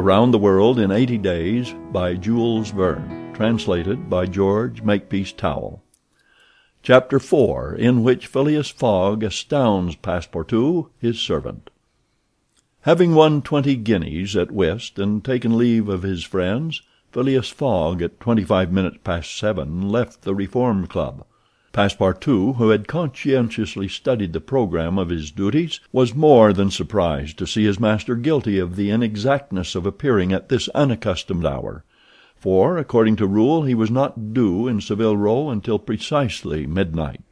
Around the World in Eighty Days by Jules Verne. Translated by George Makepeace Towle. Chapter IV In Which Phileas Fogg Astounds Passepartout, His Servant. Having won twenty guineas at whist and taken leave of his friends, Phileas Fogg at twenty five minutes past seven left the Reform Club. Passepartout, who had conscientiously studied the programme of his duties, was more than surprised to see his master guilty of the inexactness of appearing at this unaccustomed hour; for, according to rule, he was not due in Saville Row until precisely midnight.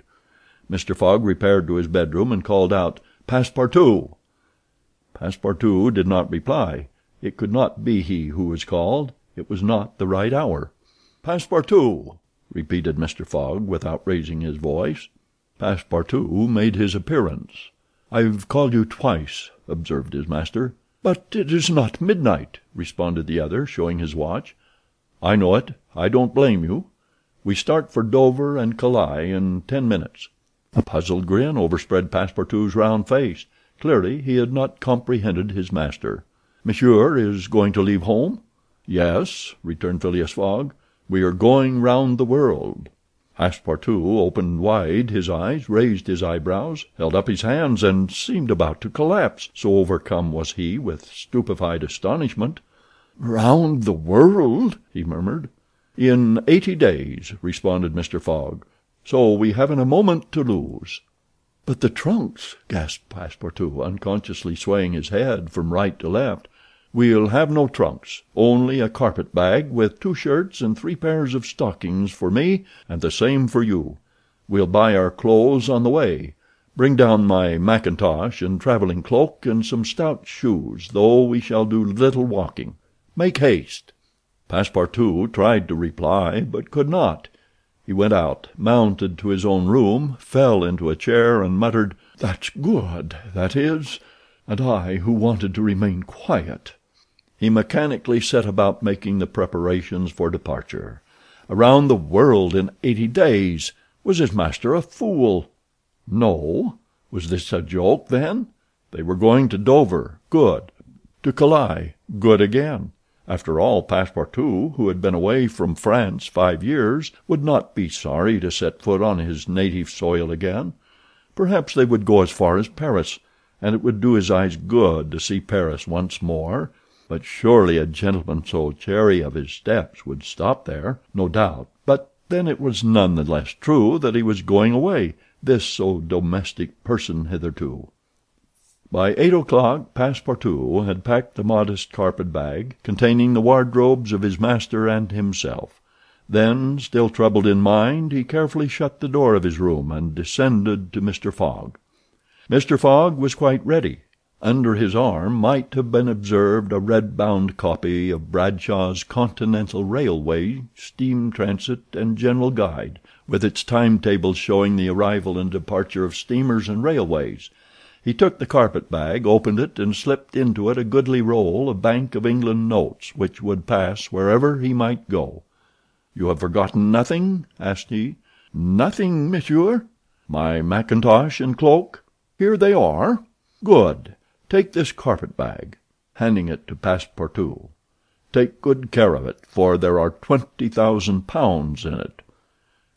Mr. Fogg repaired to his bedroom and called out "Passepartout!" Passepartout did not reply. It could not be he who was called. It was not the right hour. "Passepartout!" Repeated Mr. Fogg without raising his voice. Passepartout made his appearance. "I've called you twice," observed his master. "But it is not midnight," responded the other, showing his watch. "I know it. I don't blame you. We start for Dover and Calais in ten minutes." A puzzled grin overspread Passepartout's round face. Clearly he had not comprehended his master. "Monsieur is going to leave home?" "Yes," returned Phileas Fogg. We are going round the world." Passepartout opened wide his eyes, raised his eyebrows, held up his hands, and seemed about to collapse, so overcome was he with stupefied astonishment. "Round the world!" he murmured. "In eighty days," responded Mr. Fogg, "so we haven't a moment to lose." "But the trunks?" gasped Passepartout, unconsciously swaying his head from right to left. "We'll have no trunks. Only a carpet bag with two shirts and three pairs of stockings for me and the same for you. We'll buy our clothes on the way. Bring down my mackintosh and traveling cloak and some stout shoes, though we shall do little walking. Make haste." Passepartout tried to reply, but could not. He went out, mounted to his own room, fell into a chair, and muttered: "That's good, that is, and I who wanted to remain quiet." He mechanically set about making the preparations for departure. Around the world in eighty days! Was his master a fool? No. Was this a joke, then? They were going to Dover. Good. To Calais. Good again. After all, Passepartout, who had been away from France five years, would not be sorry to set foot on his native soil again. Perhaps they would go as far as Paris, and it would do his eyes good to see Paris once more. But surely a gentleman so chary of his steps would stop there, no doubt; but then it was none the less true that he was going away, this so domestic person hitherto. By eight o'clock Passepartout had packed the modest carpet bag, containing the wardrobes of his master and himself. Then, still troubled in mind, he carefully shut the door of his room and descended to Mr. Fogg. Mr. Fogg was quite ready. Under his arm might have been observed a red bound copy of Bradshaw's Continental Railway Steam Transit and General Guide, with its time tables showing the arrival and departure of steamers and railways. He took the carpet bag, opened it, and slipped into it a goodly roll of Bank of England notes which would pass wherever he might go. "You have forgotten nothing?" asked he. "Nothing, monsieur." "My mackintosh and cloak?" "Here they are." "Good. Take this carpet bag," handing it to Passepartout. "Take good care of it, for there are twenty thousand pounds in it."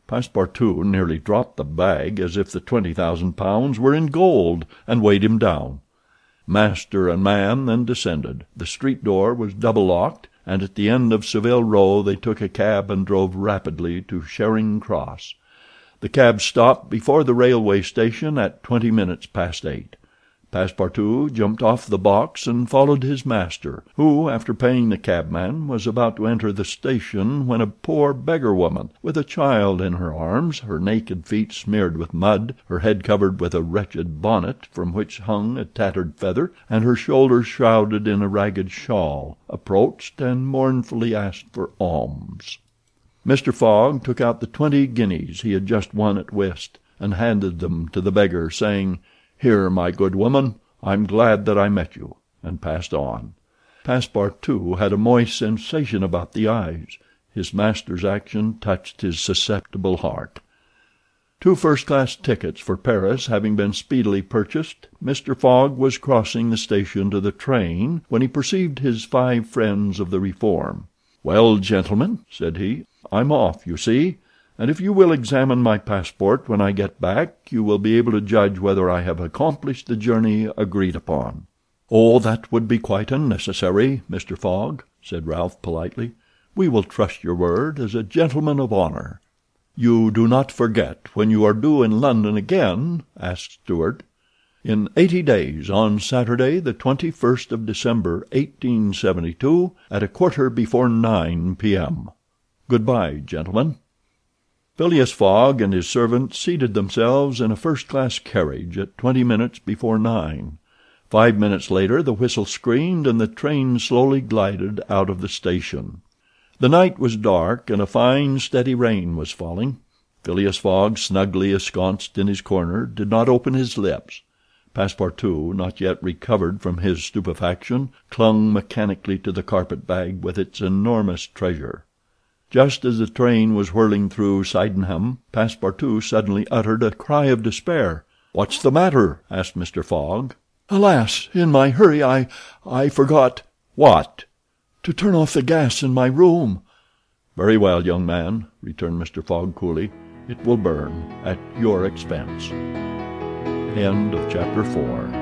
Passepartout nearly dropped the bag as if the twenty thousand pounds were in gold, and weighed him down. Master and man then descended. The street door was double locked, and at the end of Saville Row they took a cab and drove rapidly to Charing Cross. The cab stopped before the railway station at twenty minutes past eight. Passepartout jumped off the box and followed his master, who, after paying the cabman, was about to enter the station when a poor beggar woman, with a child in her arms, her naked feet smeared with mud, her head covered with a wretched bonnet from which hung a tattered feather, and her shoulders shrouded in a ragged shawl, approached and mournfully asked for alms. Mr. Fogg took out the twenty guineas he had just won at whist, and handed them to the beggar, saying: "Here, my good woman, I'm glad that I met you," and passed on. Passepartout had a moist sensation about the eyes. His master's action touched his susceptible heart. Two first class tickets for Paris having been speedily purchased, Mr. Fogg was crossing the station to the train when he perceived his five friends of the reform. "Well, gentlemen," said he, "I'm off, you see, and if you will examine my passport when I get back you will be able to judge whether I have accomplished the journey agreed upon." "Oh, that would be quite unnecessary, Mr. Fogg," said Ralph politely. "We will trust your word as a gentleman of honor." "You do not forget when you are due in London again?" asked Stuart. "In eighty days, on Saturday, the twenty first of December, 1872, at a quarter before nine P.M. Good bye, gentlemen." Phileas Fogg and his servant seated themselves in a first class carriage at twenty minutes before nine. Five minutes later the whistle screamed and the train slowly glided out of the station. The night was dark, and a fine, steady rain was falling. Phileas Fogg, snugly ensconced in his corner, did not open his lips. Passepartout, not yet recovered from his stupefaction, clung mechanically to the carpet bag with its enormous treasure. Just as the train was whirling through Sydenham, Passepartout suddenly uttered a cry of despair. "What's the matter?" asked Mr. Fogg. "Alas! in my hurry I—I forgot—" "What?" "To turn off the gas in my room." "Very well, young man," returned Mr. Fogg coolly. "It will burn—at your expense." Chapter 5 Philip